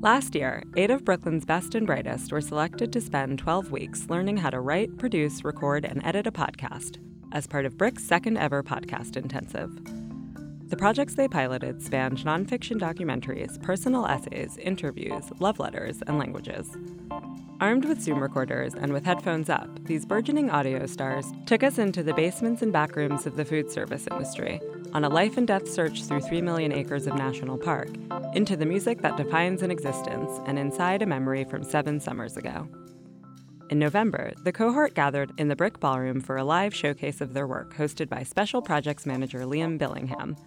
Last year, eight of Brooklyn's best and brightest were selected to spend 12 weeks learning how to write, produce, record, and edit a podcast as part of BRIC's second ever podcast intensive. The projects they piloted spanned nonfiction documentaries, personal essays, interviews, love letters, and languages. Armed with Zoom recorders and with headphones up, these burgeoning audio stars took us into the basements and backrooms of the food service industry, on a life and death search through 3 million acres of national park, into the music that defines an existence, and inside a memory from seven summers ago. In November, the cohort gathered in the BRIC Ballroom for a live showcase of their work hosted by Special Projects Manager Liam Billingham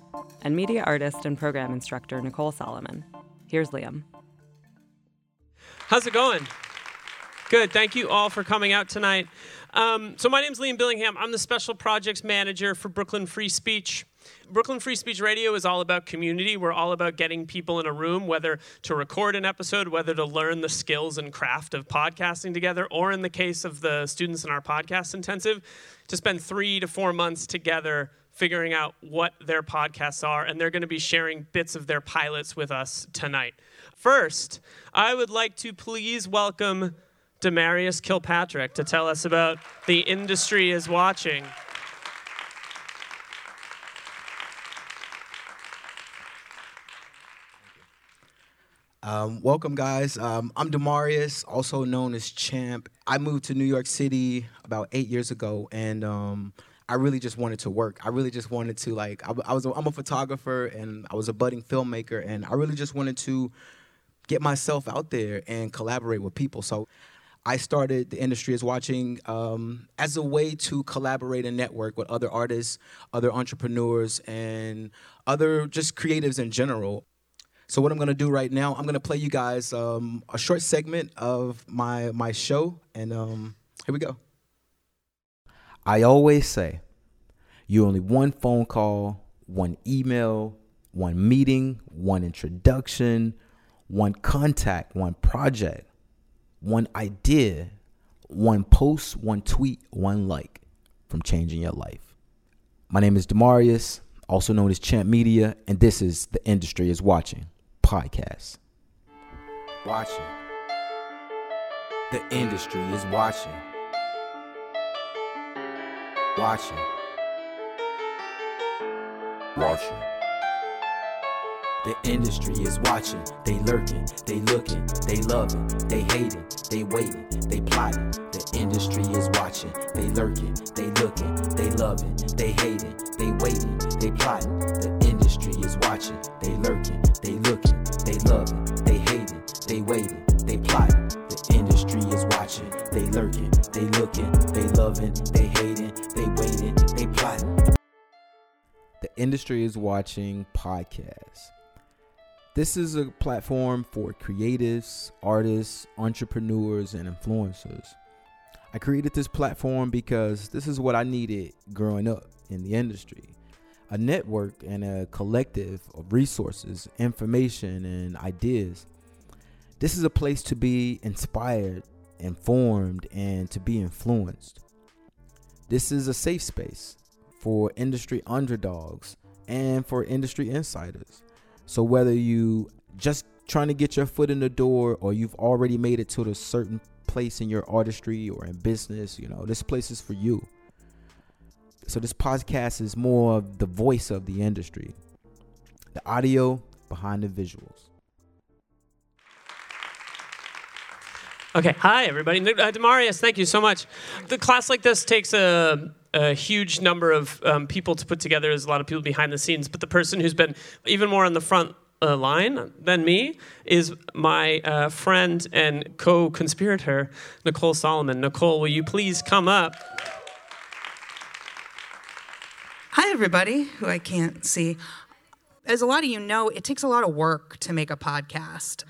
and media artist and program instructor Nicole Solomon. Here's Liam. How's it going? Good. Thank you all for coming out tonight. Um, so, my name is Liam Billingham. I'm the Special Projects Manager for Brooklyn Free Speech. Brooklyn Free Speech Radio is all about community. We're all about getting people in a room, whether to record an episode, whether to learn the skills and craft of podcasting together, or in the case of the students in our podcast intensive, to spend three to four months together figuring out what their podcasts are. And they're going to be sharing bits of their pilots with us tonight. First, I would like to please welcome Demarius Kilpatrick to tell us about The Industry is Watching. Um, welcome, guys. Um, I'm Demarius, also known as Champ. I moved to New York City about eight years ago, and um, I really just wanted to work. I really just wanted to like. I, I was. A, I'm a photographer, and I was a budding filmmaker, and I really just wanted to get myself out there and collaborate with people. So. I started the industry is watching um, as a way to collaborate and network with other artists, other entrepreneurs, and other just creatives in general. So what I'm gonna do right now, I'm gonna play you guys um, a short segment of my my show, and um, here we go. I always say, you only one phone call, one email, one meeting, one introduction, one contact, one project, one idea, one post, one tweet, one like from changing your life. My name is Demarius, also known as Champ Media, and this is The Industry is Watching podcast. Watching. The industry is watching. Watching. Watching. The industry is watching, they lurking, they looking, they loving, they hating, they waiting, they plotting. The industry is watching, they lurking, they looking, they loving, they hating, they waiting, they plotting. The industry is watching, they lurking, they looking, loving, they hating, they waiting, they plotting. The industry is watching, they lurking, they looking, they loving, they hating, they waiting, they plotting. The industry is watching podcast. This is a platform for creatives, artists, entrepreneurs, and influencers. I created this platform because this is what I needed growing up in the industry a network and a collective of resources, information, and ideas. This is a place to be inspired, informed, and to be influenced. This is a safe space for industry underdogs and for industry insiders. So whether you just trying to get your foot in the door or you've already made it to a certain place in your artistry or in business, you know, this place is for you. So this podcast is more of the voice of the industry. The audio behind the visuals. Okay, hi everybody. Uh, Demarius, thank you so much. The class like this takes a, a huge number of um, people to put together. There's a lot of people behind the scenes, but the person who's been even more on the front uh, line than me is my uh, friend and co-conspirator, Nicole Solomon. Nicole, will you please come up? Hi, everybody who I can't see. As a lot of you know, it takes a lot of work to make a podcast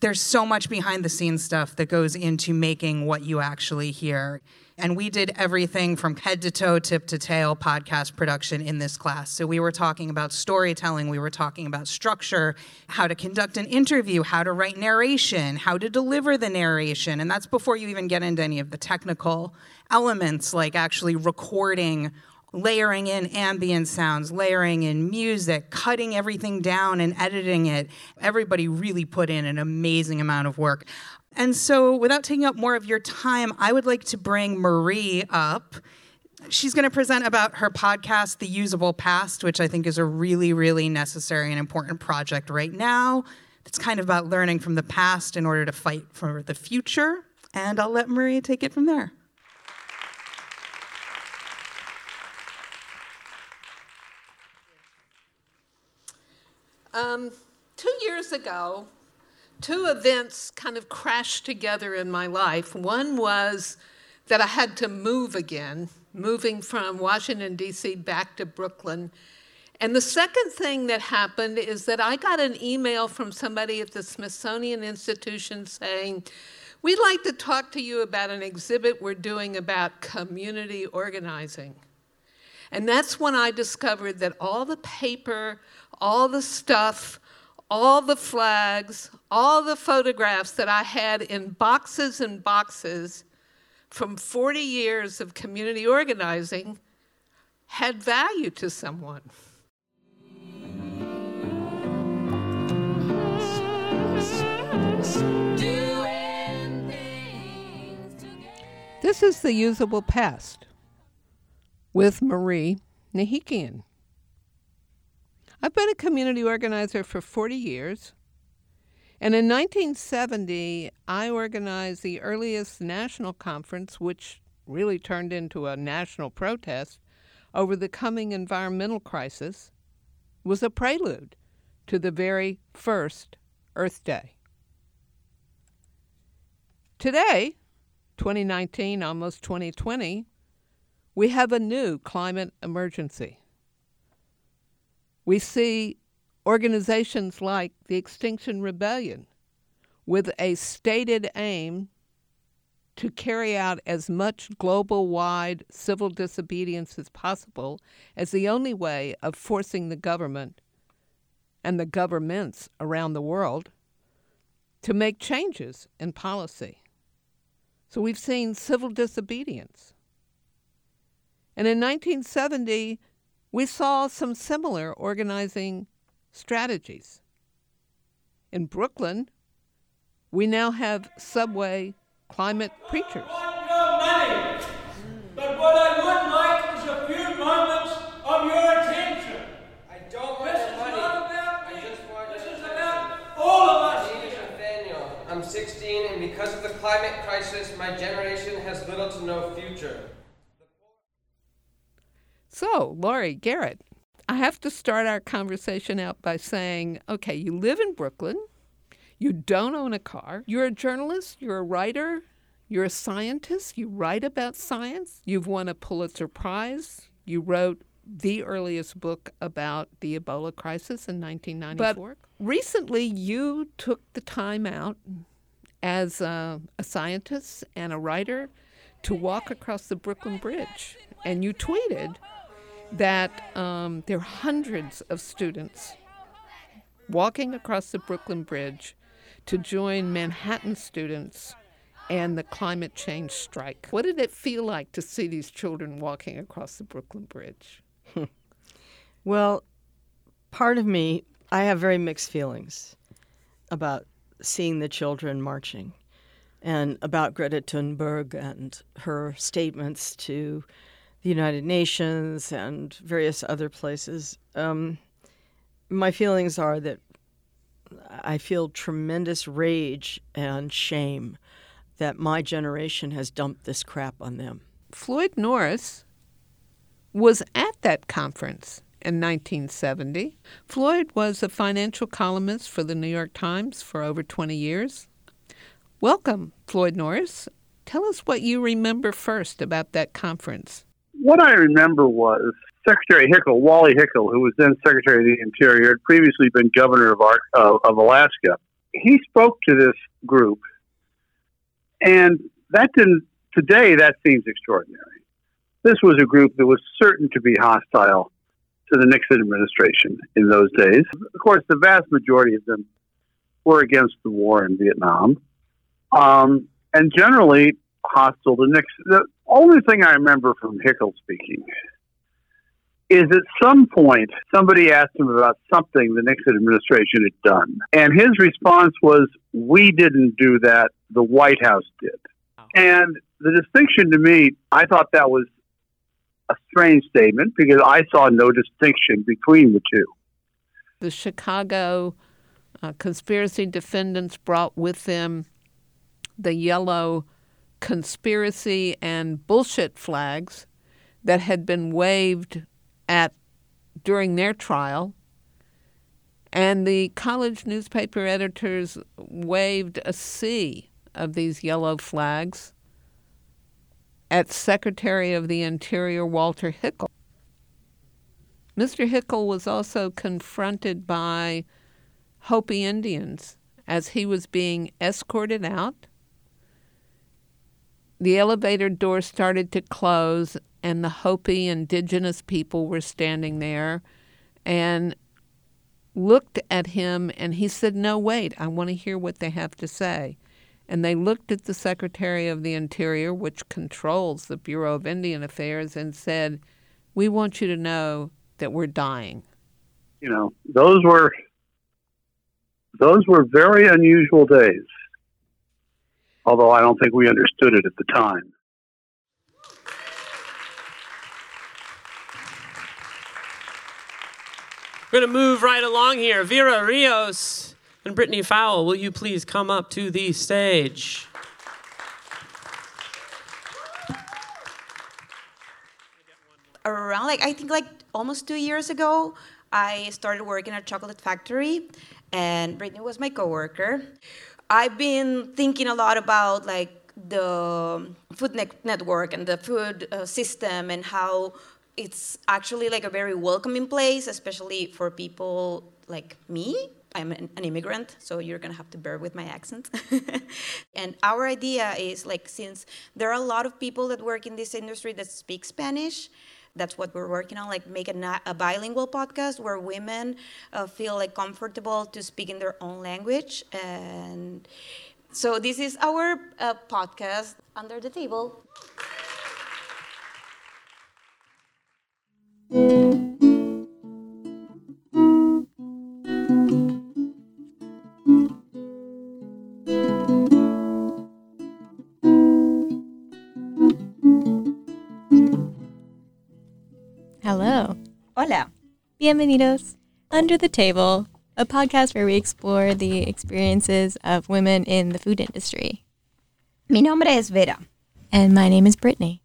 there's so much behind the scenes stuff that goes into making what you actually hear. And we did everything from head to toe, tip to tail podcast production in this class. So we were talking about storytelling, we were talking about structure, how to conduct an interview, how to write narration, how to deliver the narration. And that's before you even get into any of the technical elements like actually recording layering in ambient sounds, layering in music, cutting everything down and editing it. Everybody really put in an amazing amount of work. And so, without taking up more of your time, I would like to bring Marie up. She's going to present about her podcast, The Usable Past, which I think is a really, really necessary and important project right now. It's kind of about learning from the past in order to fight for the future. And I'll let Marie take it from there. Um, two years ago, two events kind of crashed together in my life. One was that I had to move again, moving from Washington, D.C. back to Brooklyn. And the second thing that happened is that I got an email from somebody at the Smithsonian Institution saying, We'd like to talk to you about an exhibit we're doing about community organizing. And that's when I discovered that all the paper, all the stuff, all the flags, all the photographs that I had in boxes and boxes from 40 years of community organizing had value to someone. This is the usable past with Marie Nahikian. I've been a community organizer for 40 years. And in 1970, I organized the earliest national conference, which really turned into a national protest over the coming environmental crisis, was a prelude to the very first Earth Day. Today, 2019, almost 2020, we have a new climate emergency. We see organizations like the Extinction Rebellion with a stated aim to carry out as much global wide civil disobedience as possible as the only way of forcing the government and the governments around the world to make changes in policy. So we've seen civil disobedience. And in 1970, we saw some similar organizing strategies. In Brooklyn, we now have subway climate preachers. But what I would like is a few moments of your attention. I don't want This is not about me. This is about all of us My name is. Nathaniel. I'm 16, and because of the climate crisis, my generation has little to no future. So, Laurie Garrett, I have to start our conversation out by saying okay, you live in Brooklyn, you don't own a car, you're a journalist, you're a writer, you're a scientist, you write about science, you've won a Pulitzer Prize, you wrote the earliest book about the Ebola crisis in 1994. But recently, you took the time out as a, a scientist and a writer to walk across the Brooklyn Bridge. And you tweeted that um, there are hundreds of students walking across the Brooklyn Bridge to join Manhattan students and the climate change strike. What did it feel like to see these children walking across the Brooklyn Bridge? Well, part of me, I have very mixed feelings about seeing the children marching and about Greta Thunberg and her statements to the United Nations and various other places. Um, my feelings are that I feel tremendous rage and shame that my generation has dumped this crap on them. Floyd Norris was at that conference in 1970. Floyd was a financial columnist for the New York Times for over 20 years. Welcome, Floyd Norris. Tell us what you remember first about that conference. What I remember was Secretary Hickel, Wally Hickel, who was then Secretary of the Interior, had previously been governor of, uh, of Alaska. He spoke to this group, and that didn't. Today, that seems extraordinary. This was a group that was certain to be hostile to the Nixon administration in those days. Of course, the vast majority of them were against the war in Vietnam, um, and generally hostile to Nixon. The only thing I remember from Hickel speaking is at some point somebody asked him about something the Nixon administration had done. And his response was, We didn't do that, the White House did. And the distinction to me, I thought that was a strange statement because I saw no distinction between the two. The Chicago uh, conspiracy defendants brought with them the yellow conspiracy and bullshit flags that had been waved at during their trial and the college newspaper editors waved a sea of these yellow flags at Secretary of the Interior Walter Hickel. Mr. Hickel was also confronted by Hopi Indians as he was being escorted out. The elevator door started to close, and the Hopi indigenous people were standing there and looked at him, and he said, No, wait, I want to hear what they have to say. And they looked at the Secretary of the Interior, which controls the Bureau of Indian Affairs, and said, We want you to know that we're dying. You know, those were those were very unusual days. Although I don't think we understood it at the time. We're going to move right along here. Vera Rios and Brittany Fowle, will you please come up to the stage? Around like I think like almost two years ago, I started working at a chocolate factory, and Brittany was my coworker. I've been thinking a lot about like the food ne- network and the food uh, system and how it's actually like a very welcoming place, especially for people like me. I'm an, an immigrant, so you're gonna have to bear with my accent. and our idea is like since there are a lot of people that work in this industry that speak Spanish, that's what we're working on like make a, a bilingual podcast where women uh, feel like comfortable to speak in their own language and so this is our uh, podcast. Under the table Bienvenidos. Under the Table, a podcast where we explore the experiences of women in the food industry. Mi nombre es Vera. And my name is Brittany.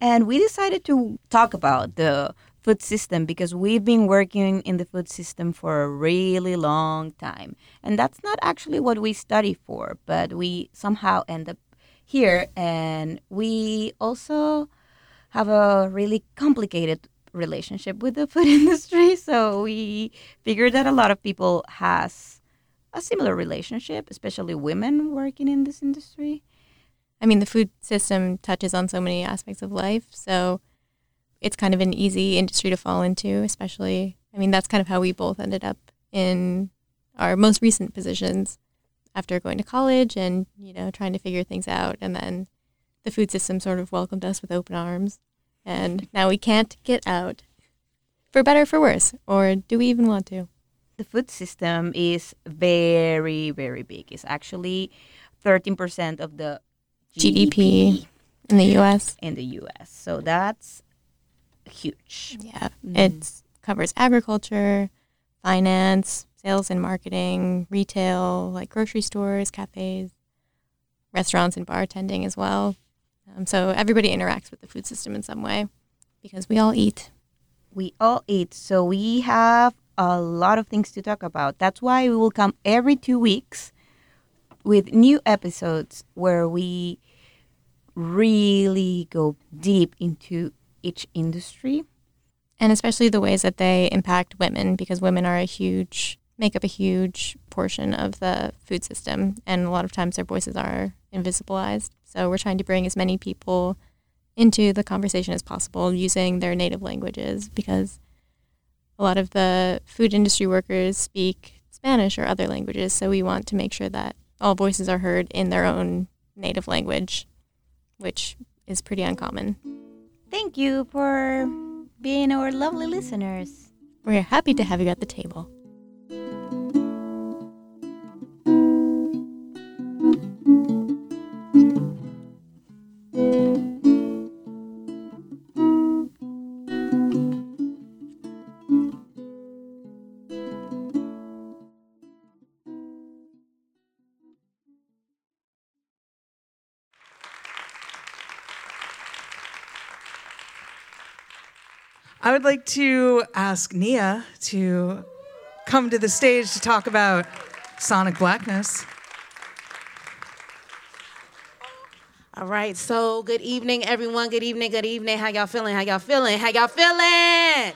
And we decided to talk about the food system because we've been working in the food system for a really long time. And that's not actually what we study for, but we somehow end up here. And we also have a really complicated relationship with the food industry. So we figured that a lot of people has a similar relationship, especially women working in this industry. I mean, the food system touches on so many aspects of life, so it's kind of an easy industry to fall into, especially. I mean, that's kind of how we both ended up in our most recent positions after going to college and, you know, trying to figure things out. And then the food system sort of welcomed us with open arms. And now we can't get out, for better or for worse. Or do we even want to? The food system is very, very big. It's actually 13% of the GDP in the U.S. In the U.S. So that's huge. Yeah, mm-hmm. it covers agriculture, finance, sales and marketing, retail, like grocery stores, cafes, restaurants, and bartending as well. Um, so everybody interacts with the food system in some way because we all eat. We all eat. So we have a lot of things to talk about. That's why we will come every two weeks with new episodes where we really go deep into each industry. And especially the ways that they impact women because women are a huge, make up a huge portion of the food system. And a lot of times their voices are invisibilized. So we're trying to bring as many people into the conversation as possible using their native languages because a lot of the food industry workers speak Spanish or other languages. So we want to make sure that all voices are heard in their own native language, which is pretty uncommon. Thank you for being our lovely listeners. We're happy to have you at the table. I would like to ask Nia to come to the stage to talk about Sonic Blacknuss. All right, so good evening, everyone. Good evening, good evening. How y'all feeling? How y'all feeling? How y'all feeling?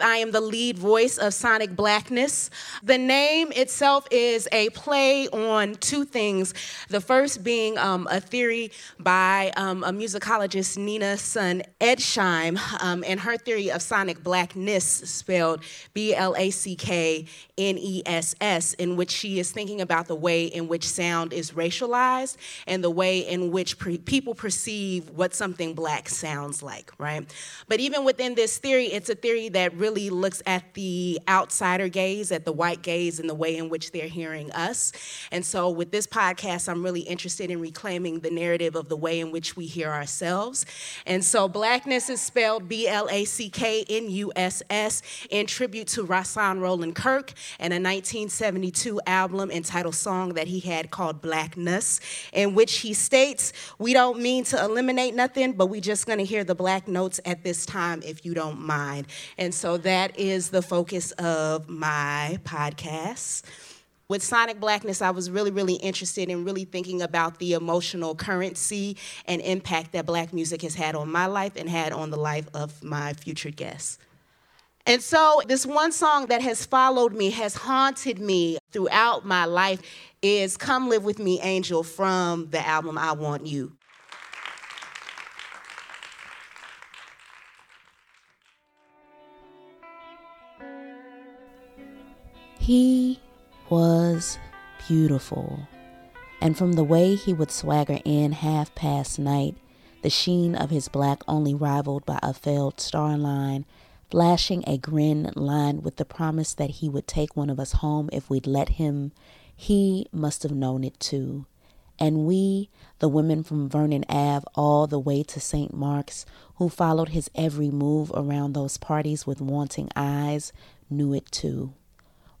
I am the lead voice of Sonic Blacknuss. The name itself is a play on two things. The first being um, a theory by um, a musicologist, Nina Sun Eidsheim, um, and her theory of Sonic Blackness, spelled B L A C K N E S S, in which she is thinking about the way in which sound is racialized and the way in which pre- people perceive what something black sounds like, right? But even within this theory, it's a theory that really really looks at the outsider gaze, at the white gaze, and the way in which they're hearing us. And so, with this podcast, I'm really interested in reclaiming the narrative of the way in which we hear ourselves. And so, Blacknuss is spelled B L A C K N U S S in tribute to Rahsaan Roland Kirk and a 1972 album entitled Song that he had called Blacknuss, in which he states, We don't mean to eliminate nothing, but we just gonna hear the black notes at this time if you don't mind. And so that is the focus of my podcast. With Sonic Blacknuss, I was really, really interested in really thinking about the emotional currency and impact that black music has had on my life and had on the life of my future guests. And so, this one song that has followed me, has haunted me throughout my life, is Come Live With Me, Angel, from the album I Want You. He was beautiful, and from the way he would swagger in half past night, the sheen of his black only rivaled by a failed star line, flashing a grin lined with the promise that he would take one of us home if we'd let him, he must have known it too. And we, the women from Vernon Ave all the way to St. Mark's, who followed his every move around those parties with wanting eyes, knew it too.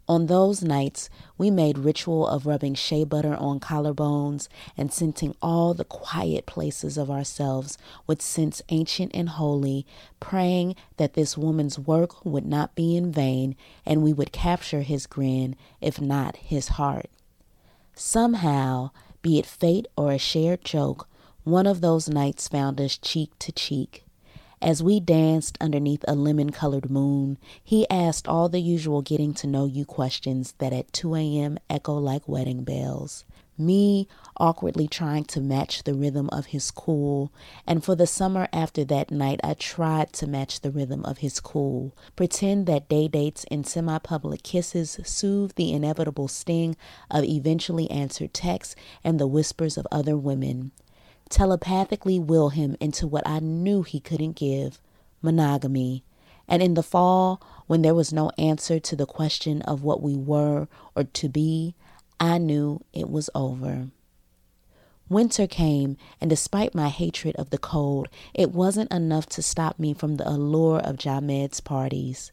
On those nights, we made ritual of rubbing shea butter on collarbones and scenting all the quiet places of ourselves with scents ancient and holy, praying that this woman's work would not be in vain and we would capture his grin, if not his heart. Somehow, be it fate or a shared joke, one of those nights found us cheek to cheek. As we danced underneath a lemon colored moon, he asked all the usual getting to know you questions that at 2 a.m. echo like wedding bells. Me awkwardly trying to match the rhythm of his cool, and for the summer after that night, I tried to match the rhythm of his cool. Pretend that day dates and semi public kisses soothe the inevitable sting of eventually answered texts and the whispers of other women telepathically will him into what I knew he couldn't give monogamy. And in the fall, when there was no answer to the question of what we were or to be, I knew it was over. Winter came, and despite my hatred of the cold, it wasn't enough to stop me from the allure of Jamed's parties.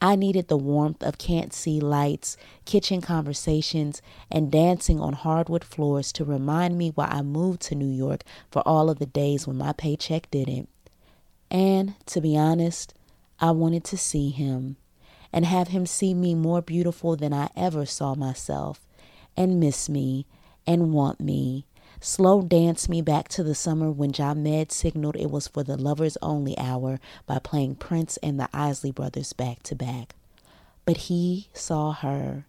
I needed the warmth of can't see lights, kitchen conversations, and dancing on hardwood floors to remind me why I moved to New York for all of the days when my paycheck didn't. And, to be honest, I wanted to see him and have him see me more beautiful than I ever saw myself, and miss me and want me Slow dance me back to the summer when Jamed signaled it was for the lovers only hour by playing Prince and the Isley Brothers back to back. But he saw her,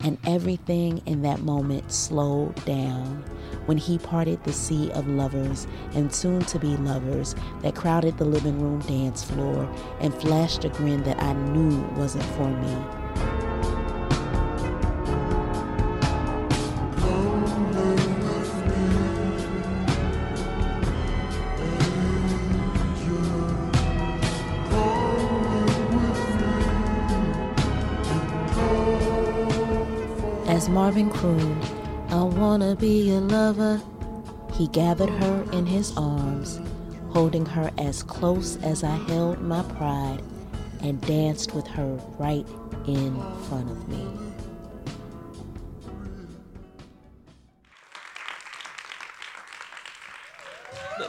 and everything in that moment slowed down when he parted the sea of lovers and soon to be lovers that crowded the living room dance floor and flashed a grin that I knew wasn't for me. Marvin crooned, I wanna be your lover, he gathered her in his arms, holding her as close as I held my pride, and danced with her right in front of me.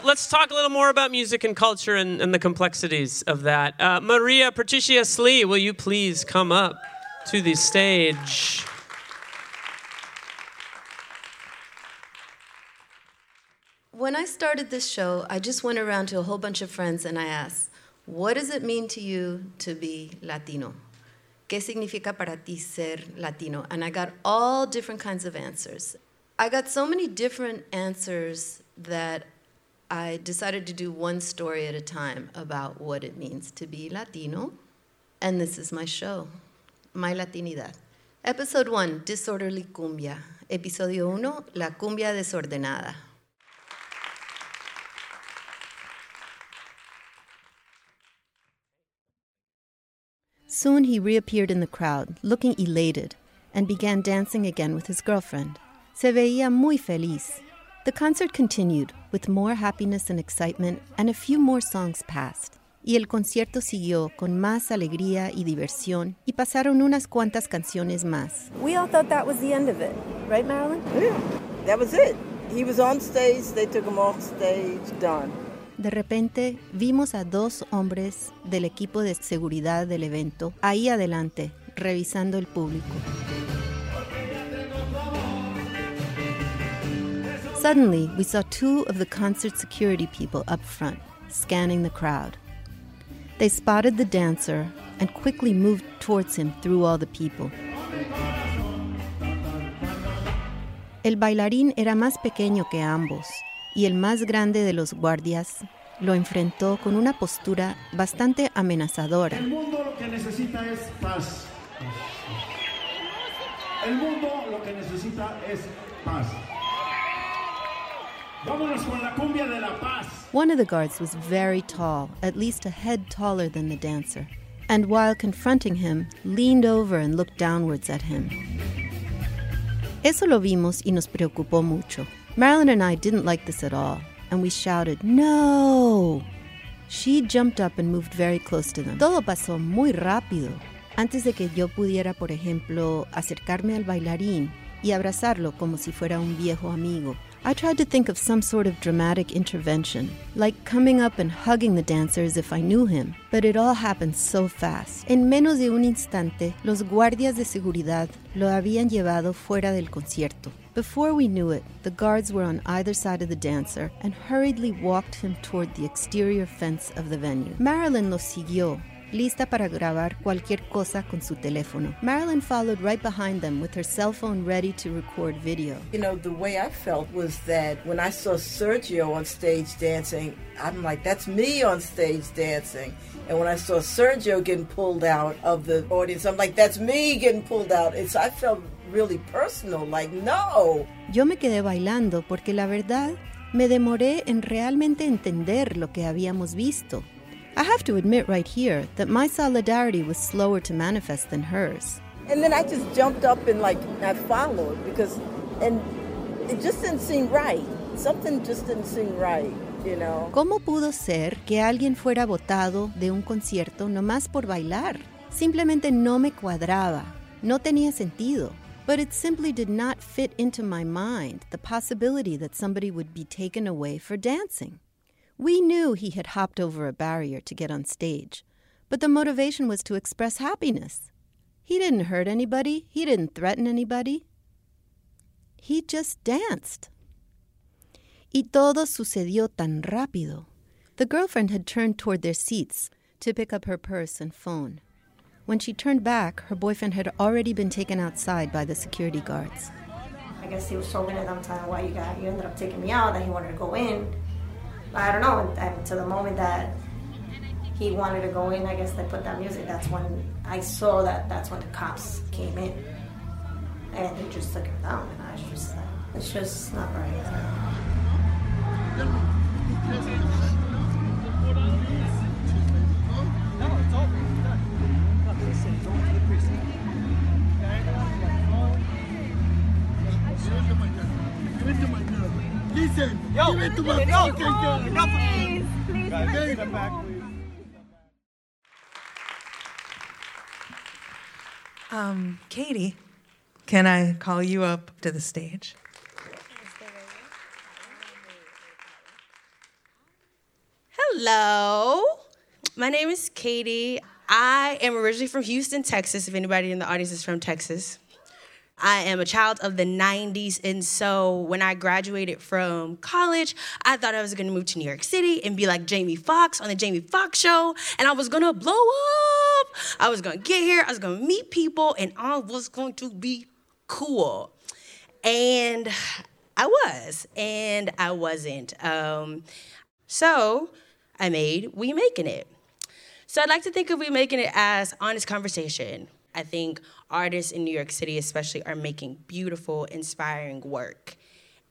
Let's talk a little more about music and culture and, and the complexities of that. Uh, Maria Patricia Slee, will you please come up to the stage? When I started this show, I just went around to a whole bunch of friends and I asked, What does it mean to you to be Latino? ¿Qué significa para ti ser Latino? And I got all different kinds of answers. I got so many different answers that I decided to do one story at a time about what it means to be Latino. And this is my show, My Latinidad. Episode 1, Disorderly Cumbia. Episodio 1, La Cumbia Desordenada. Soon he reappeared in the crowd, looking elated, and began dancing again with his girlfriend. Se veía muy feliz. The concert continued, with more happiness and excitement, and a few more songs passed. Y el concierto siguió con más alegría y diversión, y pasaron unas cuantas canciones más. We all thought that was the end of it, right, Marilyn? Yeah, that was it. He was on stage, they took him off stage, done. De repente vimos a dos hombres del equipo de seguridad del evento ahí adelante, revisando el público. Suddenly, we saw two of the concert security people up front, scanning the crowd. They spotted the dancer and quickly moved towards him through all the people. El bailarín era más pequeño que ambos, y el más grande de los guardias lo enfrentó con una postura bastante amenazadora. El mundo lo que necesita es paz. El mundo lo que necesita es paz. Vámonos con la cumbia de la paz. One of the guards was very tall, at least a head taller than the dancer, and while confronting him, leaned over and looked downwards at him. Eso lo vimos y nos preocupó mucho. Marilyn and I didn't like this at all, and we shouted, No! She jumped up and moved very close to them. Todo pasó muy rápido. Antes de que yo pudiera, por ejemplo, acercarme al bailarín y abrazarlo como si fuera un viejo amigo, I tried to think of some sort of dramatic intervention, like coming up and hugging the dancer as if I knew him, but it all happened so fast. En menos de un instante, los guardias de seguridad lo habían llevado fuera del concierto. Before we knew it, the guards were on either side of the dancer and hurriedly walked him toward the exterior fence of the venue. Marilyn los siguió, lista para grabar cualquier cosa con su teléfono. Marilyn followed right behind them with her cell phone ready to record video. You know, the way I felt was that when I saw Sergio on stage dancing, I'm like, that's me on stage dancing. And when I saw Sergio getting pulled out of the audience, I'm like, that's me getting pulled out. It's I felt really personal, like, no. Yo me quedé bailando porque la verdad me demoré en realmente entender lo que habíamos visto. I have to admit right here that my solidarity was slower to manifest than hers. And then I just jumped up and like I followed because, and it just didn't seem right. Something just didn't seem right, you know. ¿Cómo pudo ser que alguien fuera votado de un concierto nomás por bailar? Simplemente no me cuadraba. No tenía sentido. But it simply did not fit into my mind the possibility that somebody would be taken away for dancing. We knew he had hopped over a barrier to get on stage, but the motivation was to express happiness. He didn't hurt anybody, he didn't threaten anybody. He just danced. Y todo sucedió tan rápido. The girlfriend had turned toward their seats to pick up her purse and phone. When she turned back, her boyfriend had already been taken outside by the security guards. I guess he was talking to them, telling why you got you ended up taking me out, that he wanted to go in. I don't know. And to the moment that he wanted to go in, I guess they put that music. That's when I saw that. That's when the cops came in, and they just took him down. And I was just like, it's just not right. Jason. Yo, Give it to my enough, fucking guy. enough of Please, please, Guys, please. step back, Um, Katie, can I call you up to the stage? Hello. My name is Katie. I am originally from Houston, Texas, if anybody in the audience is from Texas. I am a child of the 90s, and so when I graduated from college, I thought I was gonna move to New York City and be like Jamie Foxx on the Jamie Foxx show, and I was gonna blow up. I was gonna get here, I was gonna meet people, and I was going to be cool. And I was, and I wasn't. Um, so I made We Making It. So I'd like to think of We Making It as honest conversation. I think artists in New York City, especially, are making beautiful, inspiring work.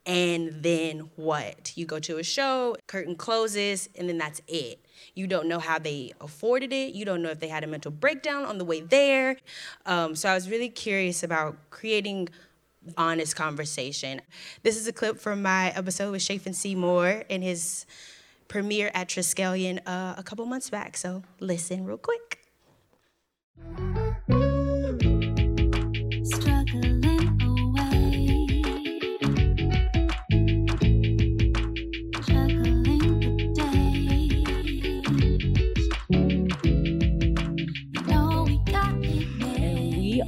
And then what? You go to a show, curtain closes, and then that's it. You don't know how they afforded it. You don't know if they had a mental breakdown on the way there. Um, so I was really curious about creating honest conversation. This is a clip from my episode with Chafin Seymour and his premiere at Triskelion uh, a couple months back. So listen real quick.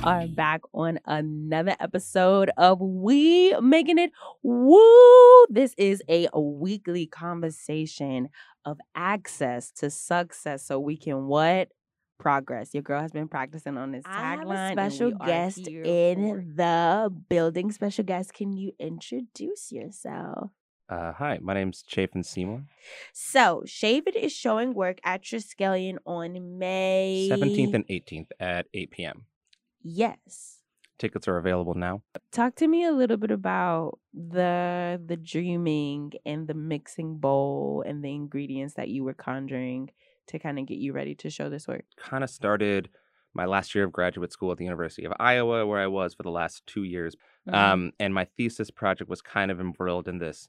Are back on another episode of We Making It Woo. This is a weekly conversation of access to success so we can what? Progress. Your girl has been practicing on this tagline. special guest in the building. Special guest, can you introduce yourself? Uh, hi, my name's Chafin Seymour. So, Chafin is showing work at Triskelion on May 17th and 18th at 8 p.m. Yes. Tickets are available now. Talk to me a little bit about the the dreaming and the mixing bowl and the ingredients that you were conjuring to kind of get you ready to show this work. Kind of started my last year of graduate school at the University of Iowa, where I was for the last two years. Mhm. Um, and my thesis project was kind of embroiled in this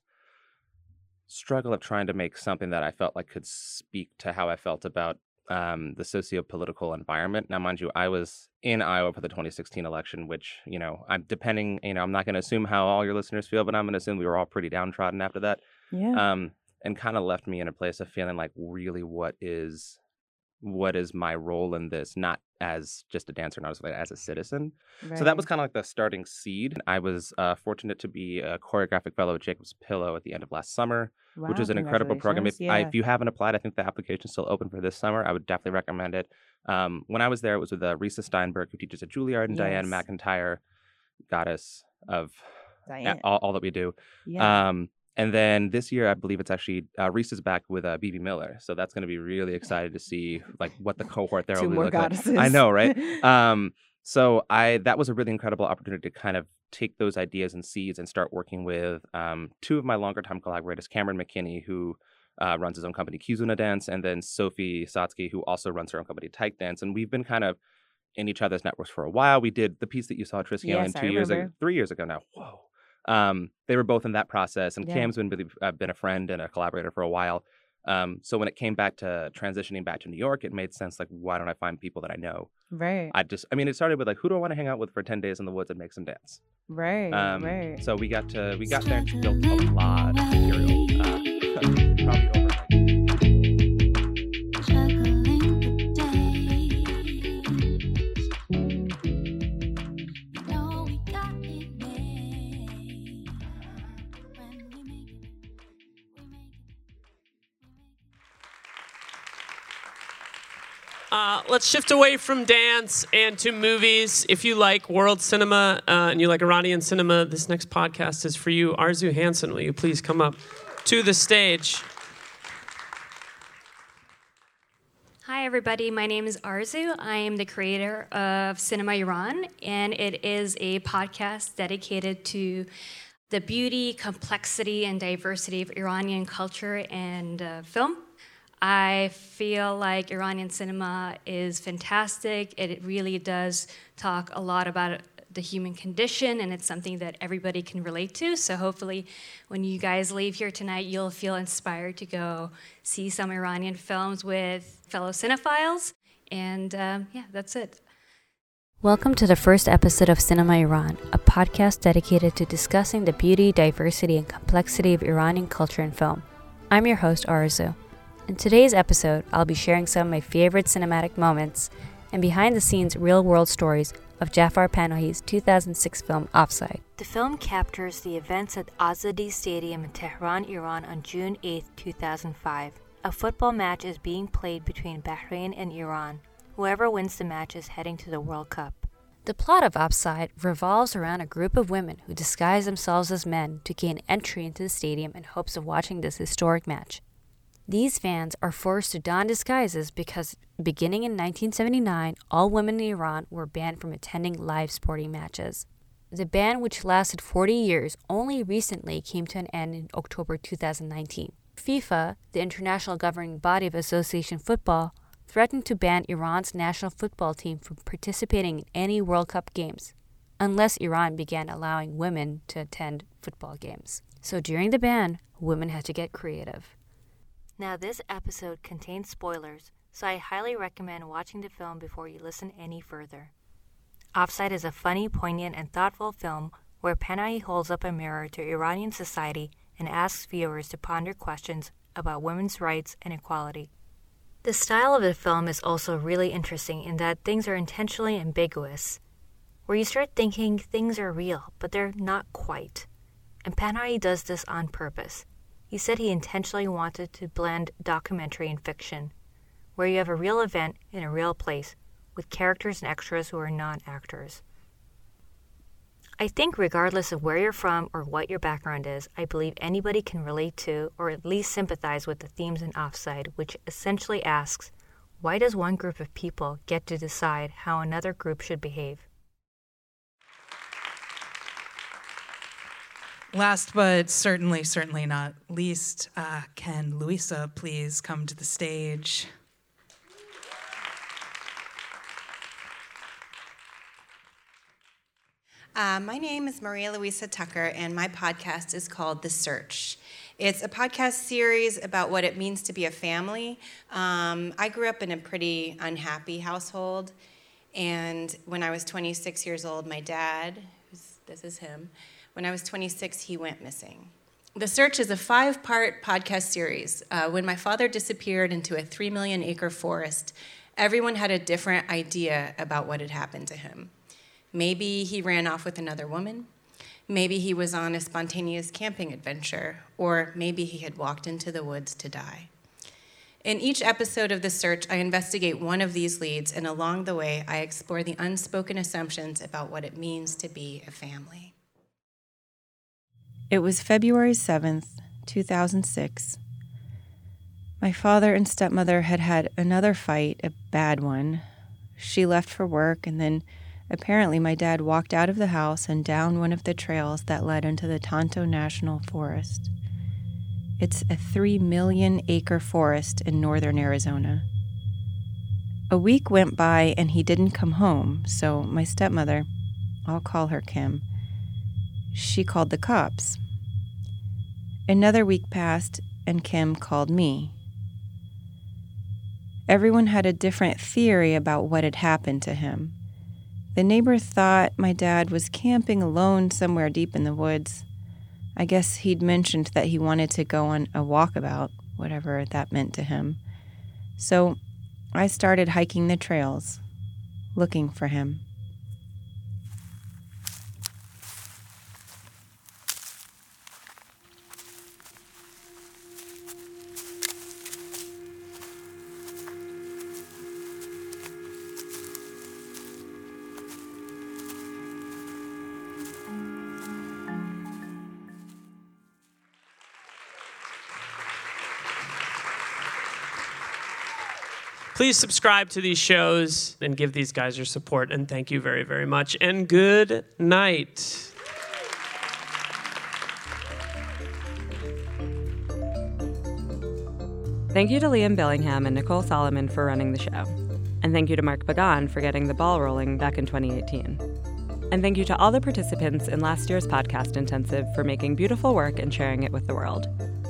struggle of trying to make something that I felt like could speak to how I felt about um, the socio-political environment. Now, mind you, I was in Iowa for the 2016 election, which you know, I'm depending. You know, I'm not going to assume how all your listeners feel, but I'm going to assume we were all pretty downtrodden after that. Yeah. Um, and kind of left me in a place of feeling like, really, what is what is my role in this? Not as just a dancer, not as as a citizen. So that was kind of like the starting seed. I was uh, fortunate to be a choreographic fellow at Jacob's Pillow at the end of last summer, which Wow, was an incredible program. If, congratulations. I, if you haven't applied, I think the application is still open for this summer. I would definitely recommend it. Um, when I was there, it was with uh, Risa Steinberg, who teaches at Juilliard, and Dianne McIntyre, goddess of Diane. all, all that we do. Yeah. Um, and then this year, I believe it's actually uh, is back with uh, Bebe Miller, so that's going to be really excited to see like what the cohort there Two will be more look like. I goddesses. know, right? um, so I that was a really incredible opportunity to kind of take those ideas and seeds and start working with um, two of my longer time collaborators, Cameron McKinney, who uh, runs his own company Kizuna Dance, and then Sophie Satsky, who also runs her own company Tyke Dance, and we've been kind of in each other's networks for a while. We did the piece that you saw at Triskelion Yes, I two years ago, three years ago now. Whoa. Um, they were both in that process, and Yeah. Cam's been really uh, been a friend and a collaborator for a while. Um, so when it came back to transitioning back to New York, it made sense. Like, why don't I find people that I know? Right. I just, I mean, it started with like, who do I want to hang out with for ten days in the woods and make some dance? Right. Um, right. So we got to, we got there and she built a lot of material. Uh, Uh, let's shift away from dance and to movies. If you like world cinema uh, and you like Iranian cinema, this next podcast is for you. Arzu Hansen, will you please come up to the stage? Hi, everybody. My name is Arzu. I am the creator of Cinema Iran, and it is a podcast dedicated to the beauty, complexity, and diversity of Iranian culture and uh, film. I feel like Iranian cinema is fantastic. It really does talk a lot about the human condition, and it's something that everybody can relate to. So hopefully, when you guys leave here tonight, you'll feel inspired to go see some Iranian films with fellow cinephiles. And um, yeah, that's it. Welcome to the first episode of Cinema Iran, a podcast dedicated to discussing the beauty, diversity, and complexity of Iranian culture and film. I'm your host, Arzu. In today's episode, I'll be sharing some of my favorite cinematic moments and behind the scenes real world stories of Jafar Panahi's 2006 film Offside. The film captures the events at Azadi Stadium in Tehran, Iran on June 8, 2005. A football match is being played between Bahrain and Iran. Whoever wins the match is heading to the World Cup. The plot of Offside revolves around a group of women who disguise themselves as men to gain entry into the stadium in hopes of watching this historic match. These fans are forced to don disguises because, beginning in 1979, all women in Iran were banned from attending live sporting matches. The ban, which lasted 40 years, only recently came to an end in October 2019. FIFA, the international governing body of association football, threatened to ban Iran's national football team from participating in any World Cup games, unless Iran began allowing women to attend football games. So during the ban, women had to get creative. Now, this episode contains spoilers, so I highly recommend watching the film before you listen any further. Offside is a funny, poignant, and thoughtful film where Panahi holds up a mirror to Iranian society and asks viewers to ponder questions about women's rights and equality. The style of the film is also really interesting in that things are intentionally ambiguous, where you start thinking things are real, but they're not quite. And Panahi does this on purpose. He said he intentionally wanted to blend documentary and fiction, where you have a real event in a real place with characters and extras who are non actors. I think, regardless of where you're from or what your background is, I believe anybody can relate to or at least sympathize with the themes in Offside, which essentially asks why does one group of people get to decide how another group should behave? Last but certainly, certainly not least, uh, can Luisa please come to the stage? Uh, my name is Maria Luisa Tucker, and my podcast is called The Search. It's a podcast series about what it means to be a family. Um, I grew up in a pretty unhappy household, and when I was 26 years old, my dad, this is him, when I was 26, he went missing. The Search is a five part podcast series. Uh, when my father disappeared into a three million acre forest, everyone had a different idea about what had happened to him. Maybe he ran off with another woman. Maybe he was on a spontaneous camping adventure, or maybe he had walked into the woods to die. In each episode of The Search, I investigate one of these leads, and along the way, I explore the unspoken assumptions about what it means to be a family. It was February 7th, 2006. My father and stepmother had had another fight, a bad one. She left for work, and then apparently my dad walked out of the house and down one of the trails that led into the Tonto National Forest. It's a three million acre forest in northern Arizona. A week went by and he didn't come home, so my stepmother, I'll call her Kim, she called the cops. Another week passed, and Kim called me. Everyone had a different theory about what had happened to him. The neighbor thought my dad was camping alone somewhere deep in the woods. I guess he'd mentioned that he wanted to go on a walkabout, whatever that meant to him. So I started hiking the trails, looking for him. Please subscribe to these shows and give these guys your support. And thank you very, very much. And good night. Thank you to Liam Billingham and Nicole Solomon for running the show. And thank you to Mark Pagan for getting the ball rolling back in 2018. And thank you to all the participants in last year's podcast intensive for making beautiful work and sharing it with the world.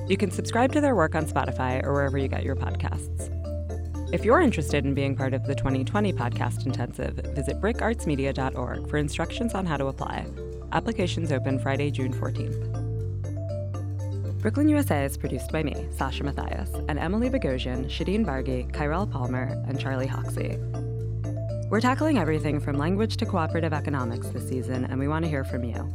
You can subscribe to their work on Spotify or wherever you get your podcasts. If you're interested in being part of the 2020 podcast intensive, visit bricartsmedia.org for instructions on how to apply. Applications open Friday, June 14th. Brooklyn USA is produced by me, Sasha Matthias, and Emily Bogosian, Shadeen Bargi, Kyrell Palmer, and Charlie Hoxie. We're tackling everything from language to cooperative economics this season, and we want to hear from you.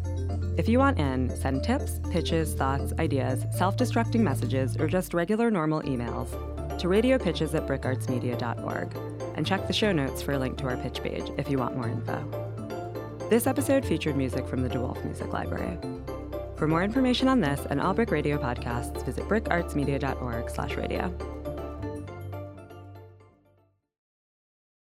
If you want in, send tips, pitches, thoughts, ideas, self destructing messages, or just regular normal emails to radiopitches at bricartsmedia.org, and check the show notes for a link to our pitch page if you want more info. This episode featured music from the De Wolfe Music Library. For more information on this and all BRIC Radio podcasts, visit bricartsmedia.org slash radio.